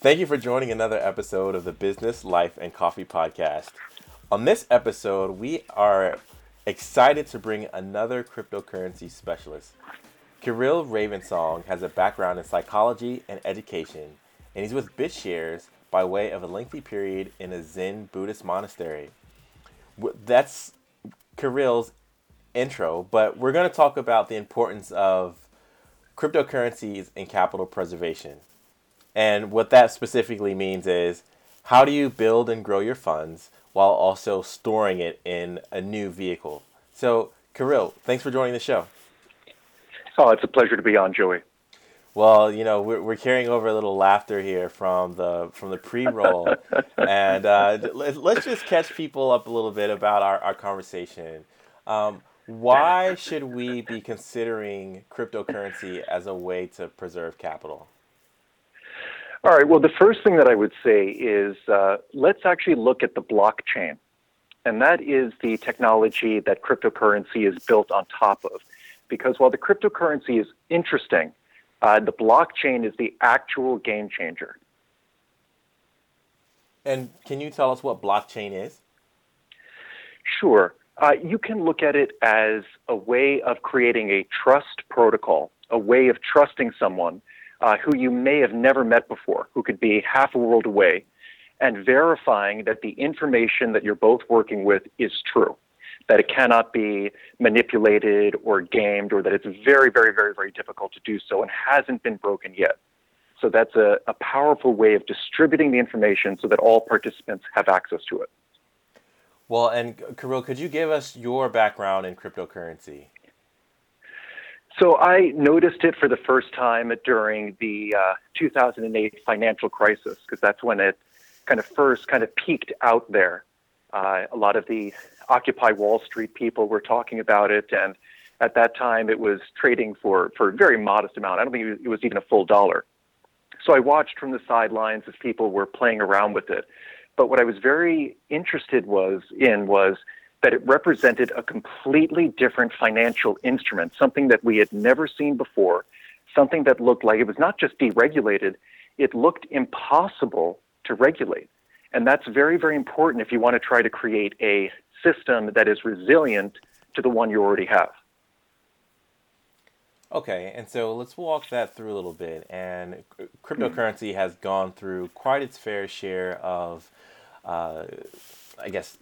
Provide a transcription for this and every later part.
Thank you for joining another episode of the Business, Life, and Coffee podcast. On this episode, we are excited to bring another cryptocurrency specialist. Kirill Ravensong has a background in psychology and education, and he's with BitShares by way of a lengthy period in a Zen Buddhist monastery. That's Kirill's intro, but we're going to talk about the importance of cryptocurrencies and capital preservation. And what that specifically means is how do you build and grow your funds while also storing it in a new vehicle? So, Kirill, thanks for joining the show. Oh, it's a pleasure to be on, Joey. Well, you know, we're, we're carrying over a little laughter here from the from the pre-roll, and uh, let's just catch people up a little bit about our, our conversation. Um, why should we be considering cryptocurrency as a way to preserve capital? All right. Well, the first thing that I would say is uh, let's actually look at the blockchain. And that is the technology that cryptocurrency is built on top of. Because while the cryptocurrency is interesting, uh, the blockchain is the actual game changer. And can you tell us what blockchain is? Sure. Uh, you can look at it as a way of creating a trust protocol, a way of trusting someone uh, who you may have never met before, who could be half a world away, and verifying that the information that you're both working with is true, that it cannot be manipulated or gamed, or that it's very, very, very, very difficult to do so and hasn't been broken yet. So that's a, a powerful way of distributing the information so that all participants have access to it. Well, and Kirill, could you give us your background in cryptocurrency? So I noticed it for the first time during the uh, 2008 financial crisis because that's when it kind of first kind of peaked out there. Uh, a lot of the Occupy Wall Street people were talking about it, and at that time it was trading for for a very modest amount. I don't think it was even a full dollar. So I watched from the sidelines as people were playing around with it. But what I was very interested was in was that it represented a completely different financial instrument, something that we had never seen before, something that looked like it was not just deregulated, it looked impossible to regulate. And that's very, very important if you want to try to create a system that is resilient to the one you already have. Okay, and so let's walk that through a little bit. And cryptocurrency has gone through quite its fair share of, uh, I guess,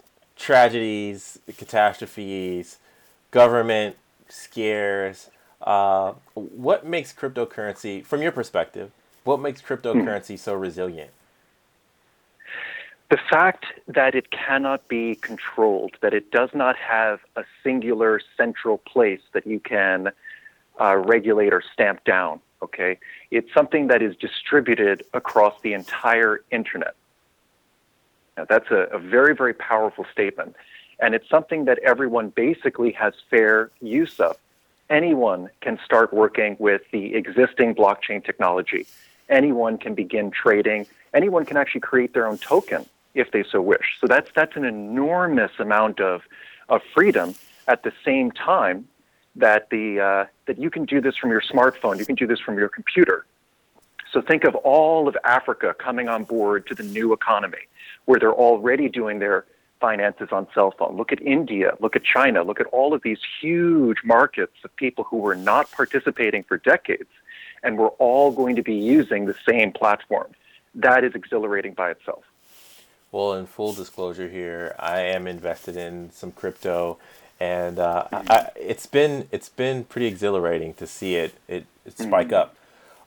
tragedies, catastrophes, government scares. Uh, what makes cryptocurrency, from your perspective, what makes cryptocurrency so resilient? The fact that it cannot be controlled, that it does not have a singular central place that you can uh, regulate or stamp down. Okay, it's something that is distributed across the entire internet. Now, that's a, a very, very powerful statement. And it's something that everyone basically has fair use of. Anyone can start working with the existing blockchain technology. Anyone can begin trading. Anyone can actually create their own token if they so wish. So that's, that's an enormous amount of, of freedom at the same time that, the, uh, that you can do this from your smartphone, you can do this from your computer. So think of all of Africa coming on board to the new economy where they're already doing their finances on cell phone. Look at India, look at China, look at all of these huge markets of people who were not participating for decades and we're all going to be using the same platform. That is exhilarating by itself. Well, in full disclosure here, I am invested in some crypto, and uh, I, it's been it's been pretty exhilarating to see it it, it spike mm-hmm. up.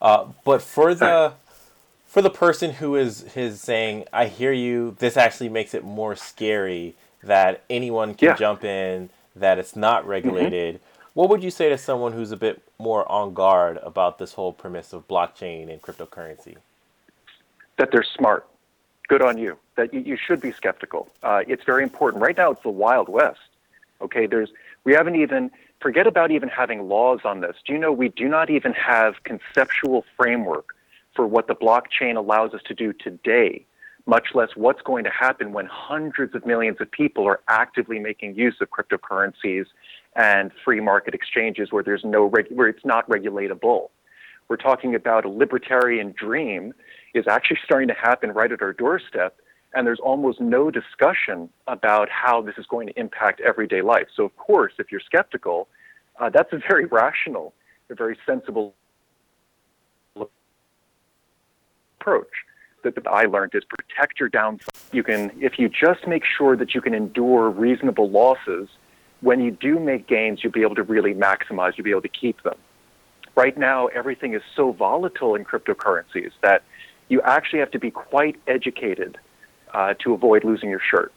Uh, but for the for the person who is his saying, I hear you, this actually makes it more scary that anyone can yeah. jump in, that it's not mm-hmm. regulated. Mm-hmm. What would you say to someone who's a bit more on guard about this whole premise of blockchain and cryptocurrency? That they're smart. Good on you. That you, you should be skeptical. Uh, it's very important. Right now, it's the Wild West. Okay, there's we haven't even forget about even having laws on this. Do you know we do not even have conceptual framework for what the blockchain allows us to do today, much less what's going to happen when hundreds of millions of people are actively making use of cryptocurrencies and free market exchanges where there's no reg- where it's not regulatable. We're talking about a libertarian dream is actually starting to happen right at our doorstep. And there's almost no discussion about how this is going to impact everyday life. So, of course, if you're skeptical, uh, that's a very rational, a very sensible approach that, that I learned is protect your downside. You can, if you just make sure that you can endure reasonable losses, when you do make gains, you'll be able to really maximize, you'll be able to keep them. Right now, everything is so volatile in cryptocurrencies that you actually have to be quite educated uh, to avoid losing your shirt.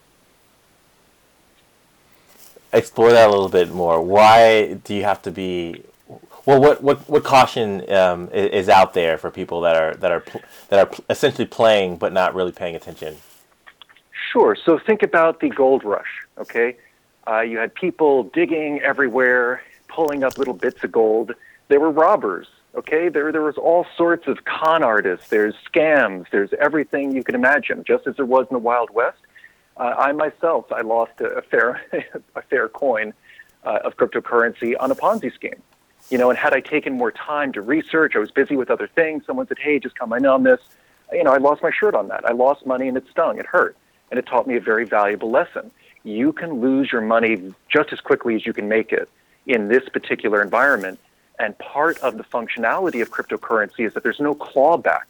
Explore that a little bit more. Why do you have to be well, what what what caution um, is, out there for people that are that are that are essentially playing but not really paying attention? Sure. So think about the gold rush. Okay, uh, you had people digging everywhere, pulling up little bits of gold. They were robbers. Okay, there there was all sorts of con artists. There's scams. There's everything you can imagine. Just as there was in the Wild West. Uh, I myself, I lost a, fair a fair coin uh, of cryptocurrency on a Ponzi scheme you know, and had I taken more time to research, I was busy with other things. Someone said, "Hey, just come in on this." You know, I lost my shirt on that. I lost money and it stung. It hurt, and it taught me a very valuable lesson. You can lose your money just as quickly as you can make it in this particular environment. And part of the functionality of cryptocurrency is that there's no clawback.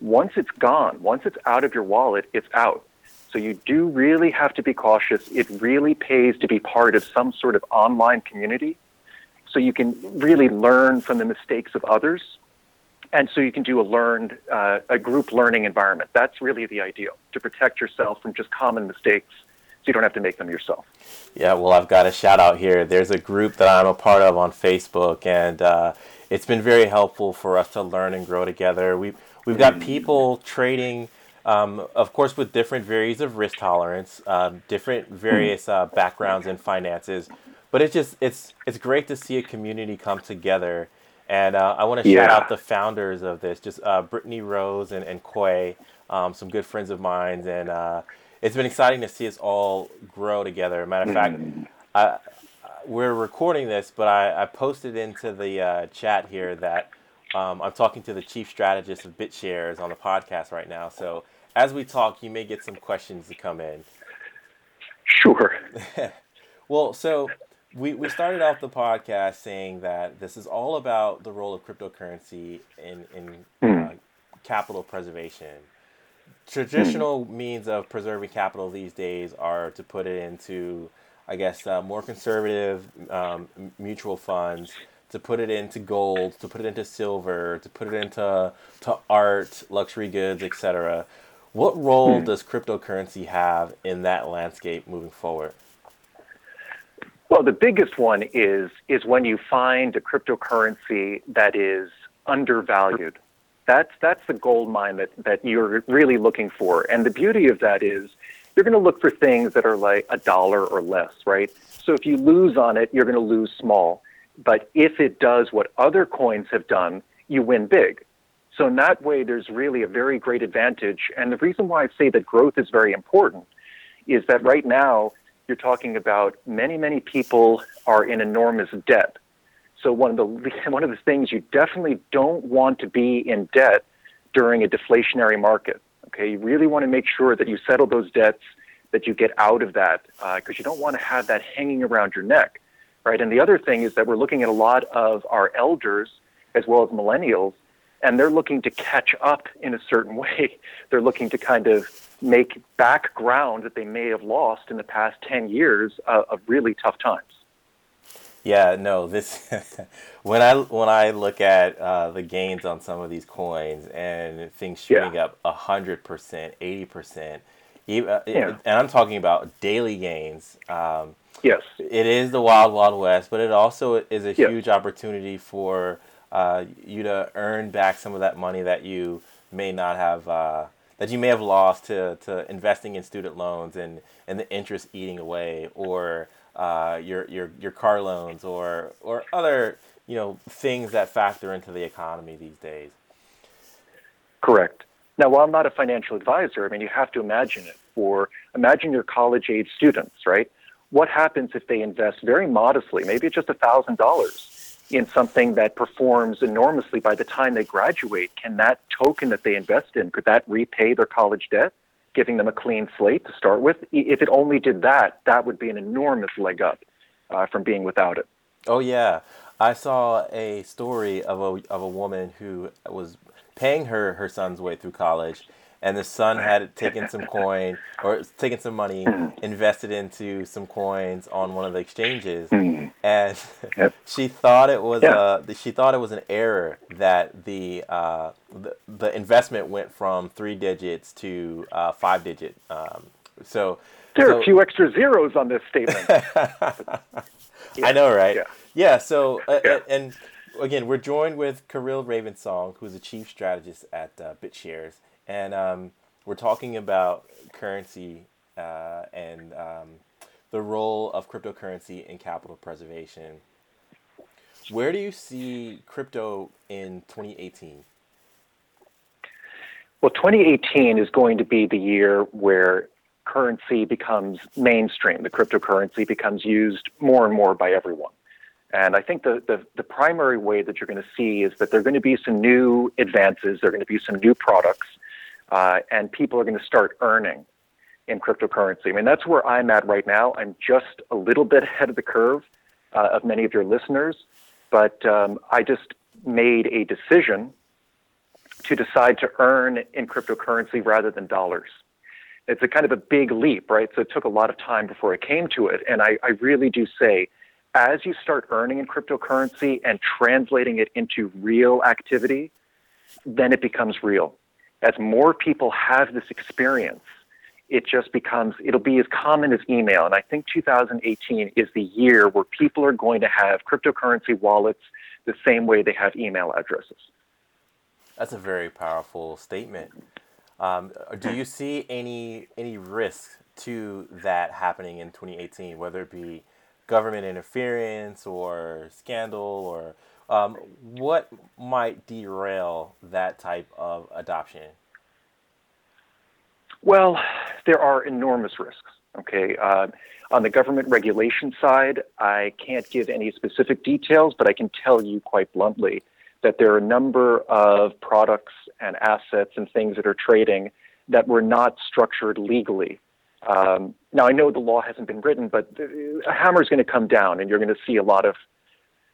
Once it's gone, once it's out of your wallet, it's out. So you do really have to be cautious. It really pays to be part of some sort of online community so you can really learn from the mistakes of others and so you can do a learned uh, a group learning environment that's really the ideal to protect yourself from just common mistakes so you don't have to make them yourself yeah well i've got a shout out here there's a group that i'm a part of on facebook and uh, it's been very helpful for us to learn and grow together we've, we've got people trading um, of course with different varies of risk tolerance uh, different various uh, backgrounds and finances but it's just it's it's great to see a community come together. And uh, I want to yeah. shout out the founders of this, just uh, Brittany Rose and, and Quay, um, some good friends of mine. And uh, it's been exciting to see us all grow together. Matter of fact, mm. I, we're recording this, but I, I posted into the uh, chat here that um, I'm talking to the chief strategist of BitShares on the podcast right now. So as we talk, you may get some questions to come in. Sure. well, so we, we started off the podcast saying that this is all about the role of cryptocurrency in, in mm. uh, capital preservation. Traditional mm. means of preserving capital these days are to put it into, I guess, uh, more conservative um, mutual funds, to put it into gold, to put it into silver, to put it into to art, luxury goods, etc. What role mm. does cryptocurrency have in that landscape moving forward? Well, the biggest one is is when you find a cryptocurrency that is undervalued. That's that's the gold mine that, that you're really looking for. And the beauty of that is you're going to look for things that are like a dollar or less, right? So if you lose on it, you're going to lose small. But if it does what other coins have done, you win big. So in that way, there's really a very great advantage. And the reason why I say that growth is very important is that right now you're talking about many, many people are in enormous debt. So one of the one of the things you definitely don't want to be in debt during a deflationary market. Okay, you really want to make sure that you settle those debts, that you get out of that, because uh, you don't want to have that hanging around your neck, right? And the other thing is that we're looking at a lot of our elders as well as millennials, and they're looking to catch up in a certain way. They're looking to kind of make back ground that they may have lost in the past 10 years uh, of really tough times. Yeah, no, this when I when I look at uh, the gains on some of these coins and things shooting yeah. up hundred percent, eighty percent, uh, and I'm talking about daily gains. Um, yes, it is the wild wild west, but it also is a huge opportunity for uh, you to earn back some of that money that you may not have uh, that you may have lost to, to investing in student loans and, and the interest eating away or uh, your, your, your car loans or, or other you know things that factor into the economy these days. Correct. Now, while I'm not a financial advisor, I mean, you have to imagine it. For imagine your college-age students, right? What happens if they invest very modestly, maybe just a thousand dollars, in something that performs enormously by the time they graduate, can that token that they invest in, could that repay their college debt, giving them a clean slate to start with? If it only did that, that would be an enormous leg up uh, from being without it. Oh yeah, I saw a story of a of a woman who was paying her her son's way through college, and the son had taken some coin or taken some money, invested into some coins on one of the exchanges, and Yep. she thought it was Yeah. uh she thought it was an error that the uh the, the investment went from three digits to uh, five digit. Um, so There are so- a few extra zeros on this statement. I know, right? Yeah. Yeah. so, uh, Yeah. and again, we're joined with Kirill Ravensong, who's the chief strategist at uh, BitShares, and um, we're talking about currency uh, and um, the role of cryptocurrency in capital preservation. Where do you see crypto in 2018? Well, 2018 is going to be the year where currency becomes mainstream. The cryptocurrency becomes used more and more by everyone. And I think the, the, the primary way that you're going to see is that there are going to be some new advances, there are going to be some new products, uh, and people are going to start earning in cryptocurrency. I mean, that's where I'm at right now. I'm just a little bit ahead of the curve uh, of many of your listeners, but um, I just made a decision to decide to earn in cryptocurrency rather than dollars. It's a kind of a big leap, right? So it took a lot of time before I came to it. And I, I really do say, as you start earning in cryptocurrency and translating it into real activity, then it becomes real. As more people have this experience, it just becomes, it'll be as common as email. And I think 2018 is the year where people are going to have cryptocurrency wallets the same way they have email addresses. That's a very powerful statement. Um, do you see any any risk to that happening in 2018, whether it be government interference or scandal, or um, what might derail that type of adoption? Well, there are enormous risks. Okay. Uh, on the government regulation side, I can't give any specific details, but I can tell you quite bluntly that there are a number of products and assets and things that are trading that were not structured legally. Um, now, I know the law hasn't been written, but a hammer is going to come down, and you're going to see a lot of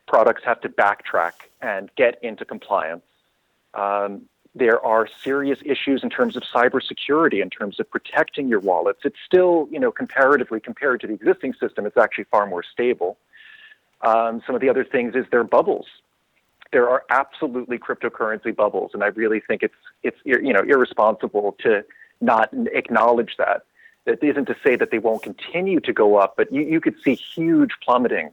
products have to backtrack and get into compliance. Um, there are serious issues in terms of cybersecurity, in terms of protecting your wallets. It's still, you know, comparatively compared to the existing system, it's actually far more stable. Um, some of the other things is there are bubbles. There are absolutely cryptocurrency bubbles, and I really think it's it's you know irresponsible to not acknowledge that. That isn't to say that they won't continue to go up, but you, you could see huge plummetings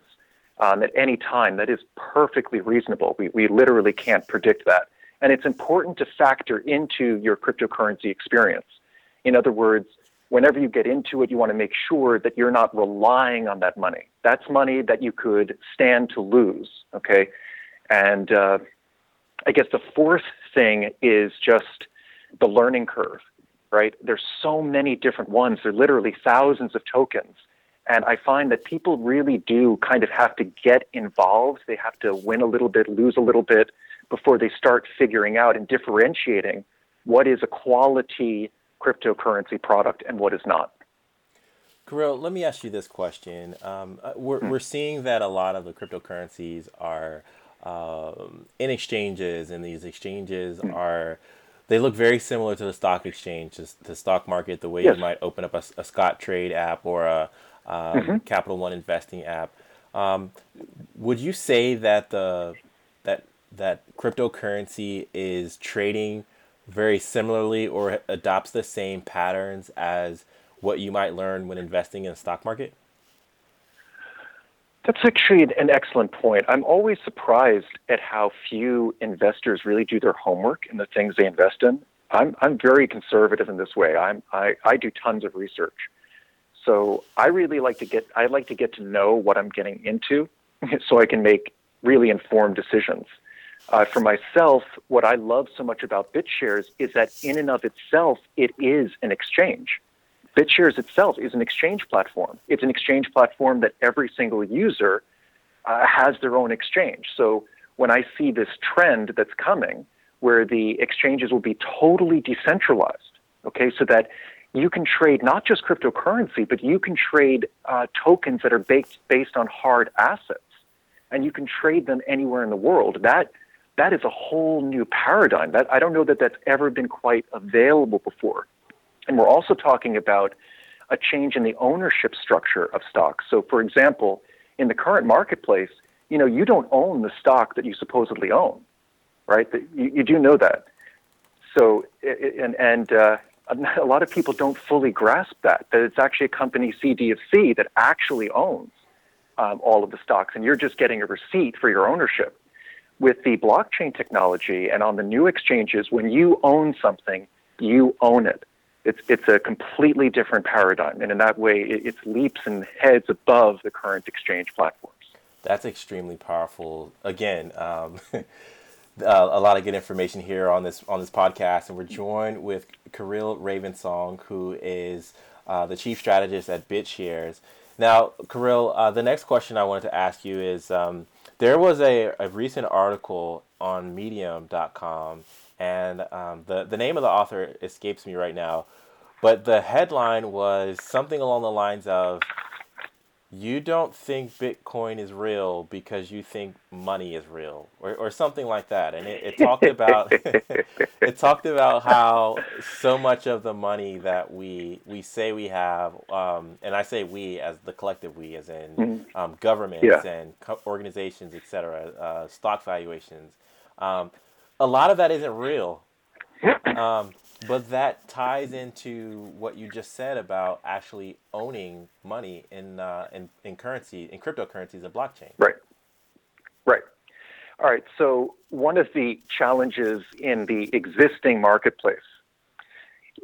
um, at any time. That is perfectly reasonable. We, we literally can't predict that. And it's important to factor into your cryptocurrency experience. In other words, whenever you get into it, you want to make sure that you're not relying on that money. That's money that you could stand to lose, okay? And uh, I guess the fourth thing is just the learning curve, right? There's so many different ones. There are literally thousands of tokens. And I find that people really do kind of have to get involved. They have to win a little bit, lose a little bit before they start figuring out and differentiating what is a quality cryptocurrency product and what is not. Kirill, let me ask you this question. Um, uh, we're, we're seeing that a lot of the cryptocurrencies are um, in exchanges, and these exchanges are they look very similar to the stock exchange, just the stock market, the way Yes. you might open up a, a Scottrade app or a um, Capital One investing app. Um, would you say that the that that cryptocurrency is trading very similarly or adopts the same patterns as what you might learn when investing in the stock market? That's actually an excellent point. I'm always surprised at how few investors really do their homework in the things they invest in. I'm, I'm very conservative in this way. I'm, I, I do tons of research. So I really like to get I like to get to know what I'm getting into so I can make really informed decisions. Uh, for myself, what I love so much about BitShares is that in and of itself, it is an exchange. BitShares itself is an exchange platform. It's an exchange platform that every single user uh, has their own exchange. So when I see this trend that's coming, where the exchanges will be totally decentralized, okay, so that you can trade not just cryptocurrency, but you can trade uh, tokens that are based based on hard assets, and you can trade them anywhere in the world. That that is a whole new paradigm. That I don't know that that's ever been quite available before. And we're also talking about a change in the ownership structure of stocks. So, for example, in the current marketplace, you know, you don't own the stock that you supposedly own, right? You, you do know that. So, and and uh, a lot of people don't fully grasp that that it's actually a company CDFC that actually owns um, all of the stocks, and you're just getting a receipt for your ownership. With the blockchain technology and on the new exchanges, when you own something, you own it. It's it's a completely different paradigm, and in that way, it, it's leaps and heads above the current exchange platforms. That's extremely powerful. Again. Um, Uh, a lot of good information here on this on this podcast, and we're joined with Kirill Ravensong, who is uh, the chief strategist at BitShares. Now, Kirill, uh, the next question I wanted to ask you is: um, there was a, a recent article on Medium.com, and um, the the name of the author escapes me right now, but the headline was something along the lines of you don't think Bitcoin is real because you think money is real, or, or something like that. And it, it talked about it talked about how so much of the money that we we say we have, um, and I say we as the collective we, as in mm-hmm. um, governments yeah. and co- organizations, etc., uh, stock valuations. Um, a lot of that isn't real. But that ties into what you just said about actually owning money in uh, in, in currency in cryptocurrencies and blockchain. Right. Right. All right. So one of the challenges in the existing marketplace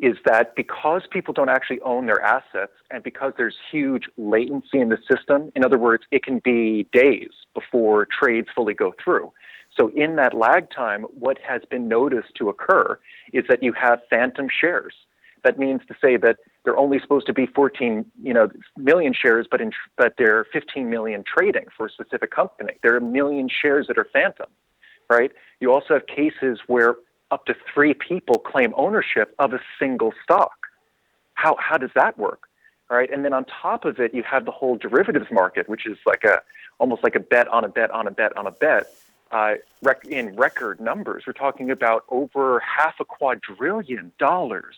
is that because people don't actually own their assets and because there's huge latency in the system, in other words, it can be days before trades fully go through. So in that lag time, what has been noticed to occur is that you have phantom shares. That means to say that they're only supposed to be 14, you know, million shares, but in, but they're 15 million trading for a specific company. There are a million shares that are phantom, right? You also have cases where up to three people claim ownership of a single stock. How how does that work? Right, and then on top of it, you have the whole derivatives market, which is like a almost like a bet on a bet on a bet on a bet, uh, rec- in record numbers. We're talking about over half a quadrillion dollars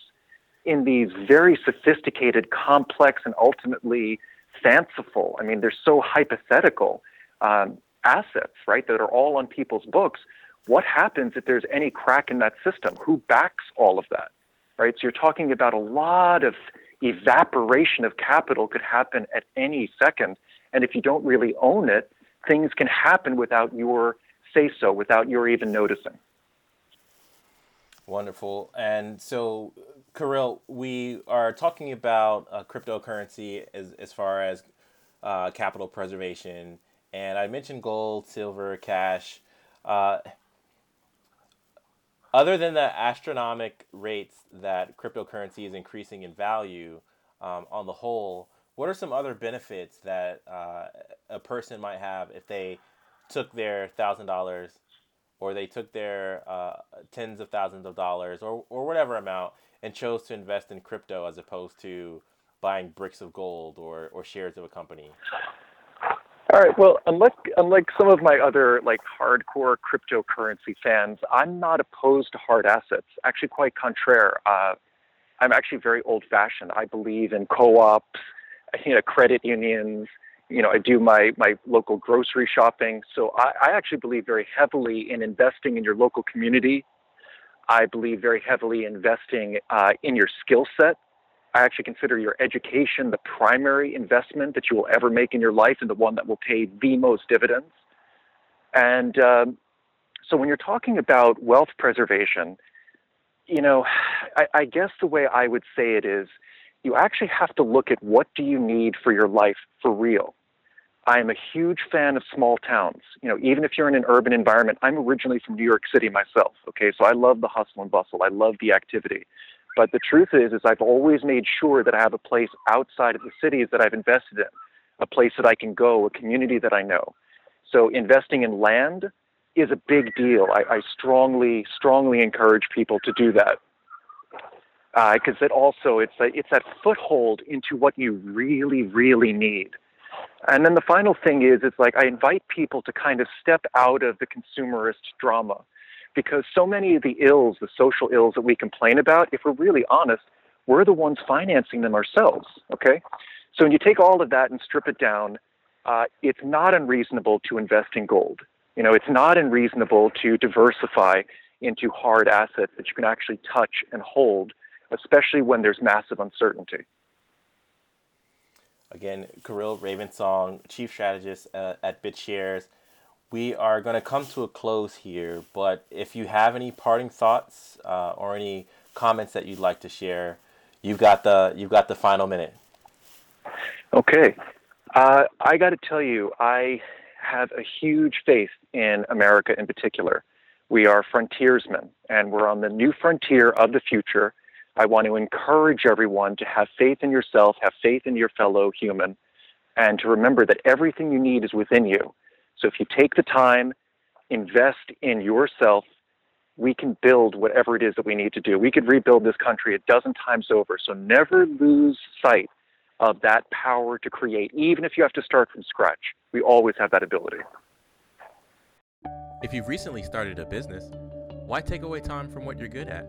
in these very sophisticated, complex, and ultimately fanciful. I mean, they're so hypothetical um, assets, right, that are all on people's books. What happens if there's any crack in that system? Who backs all of that, right? So you're talking about a lot of evaporation of capital could happen at any second. And if you don't really own it, things can happen without your say so without your even noticing. Wonderful. And so, Kirill, we are talking about uh, cryptocurrency as, as far as uh, capital preservation. And I mentioned gold, silver, cash. Uh, other than the astronomical rates that cryptocurrency is increasing in value um, on the whole, what are some other benefits that uh, a person might have if they took their thousand dollars or they took their uh, tens of thousands of dollars or, or whatever amount and chose to invest in crypto as opposed to buying bricks of gold or, or shares of a company? All right. Well, unlike unlike some of my other like hardcore cryptocurrency fans, I'm not opposed to hard assets. Actually, quite contraire. Uh, I'm actually very old-fashioned. I believe in co-ops, you know, credit unions, you know, I do my, my local grocery shopping. So I, I actually believe very heavily in investing in your local community. I believe very heavily investing uh, in your skill set. I actually consider your education the primary investment that you will ever make in your life and the one that will pay the most dividends. And um, so when you're talking about wealth preservation, you know, I, I guess the way I would say it is you actually have to look at what do you need for your life for real. I am a huge fan of small towns. You know, even if you're in an urban environment, I'm originally from New York City myself. Okay, so I love the hustle and bustle. I love the activity. But the truth is, is I've always made sure that I have a place outside of the cities that I've invested in, a place that I can go, a community that I know. So investing in land is a big deal. I, I strongly, strongly encourage people to do that because uh, it also it's a, it's that foothold into what you really, really need. And then the final thing is, it's like I invite people to kind of step out of the consumerist drama because so many of the ills, the social ills that we complain about, if we're really honest, we're the ones financing them ourselves. Okay? So when you take all of that and strip it down, uh, it's not unreasonable to invest in gold. You know, it's not unreasonable to diversify into hard assets that you can actually touch and hold, especially when there's massive uncertainty. Again, Kirill Ravensong, Chief Strategist uh, at BitShares. We are going to come to a close here, but if you have any parting thoughts uh, or any comments that you'd like to share, you've got the you've got the final minute. Okay, uh, I got to tell you, I have a huge faith in America in particular. We are frontiersmen, and we're on the new frontier of the future. I want to encourage everyone to have faith in yourself, have faith in your fellow human, and to remember that everything you need is within you. So if you take the time, invest in yourself, we can build whatever it is that we need to do. We could rebuild this country a dozen times over. So never lose sight of that power to create, even if you have to start from scratch. We always have that ability. If you've recently started a business, why take away time from what you're good at,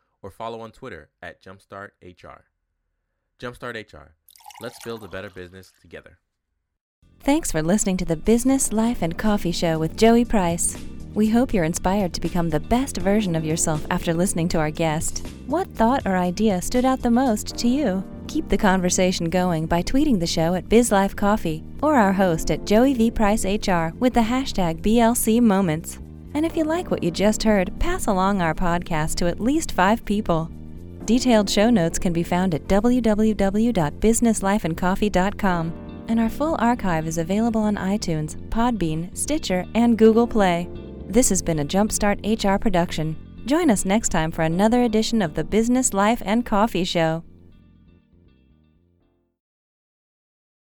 or follow on Twitter at jumpstarthr. Jumpstart HR. Let's build a better business together. Thanks for listening to the Business, Life, and Coffee Show with Joey Price. We hope you're inspired to become the best version of yourself after listening to our guest. What thought or idea stood out the most to you? Keep the conversation going by tweeting the show at BizLifeCoffee or our host at Joey V. Price HR with the hashtag BLC Moments. And if you like what you just heard, pass along our podcast to at least five people. Detailed show notes can be found at www.businesslifeandcoffee.com, and our full archive is available on iTunes, Podbean, Stitcher, and Google Play. This has been a Jumpstart HR production. Join us next time for another edition of the Business Life and Coffee Show.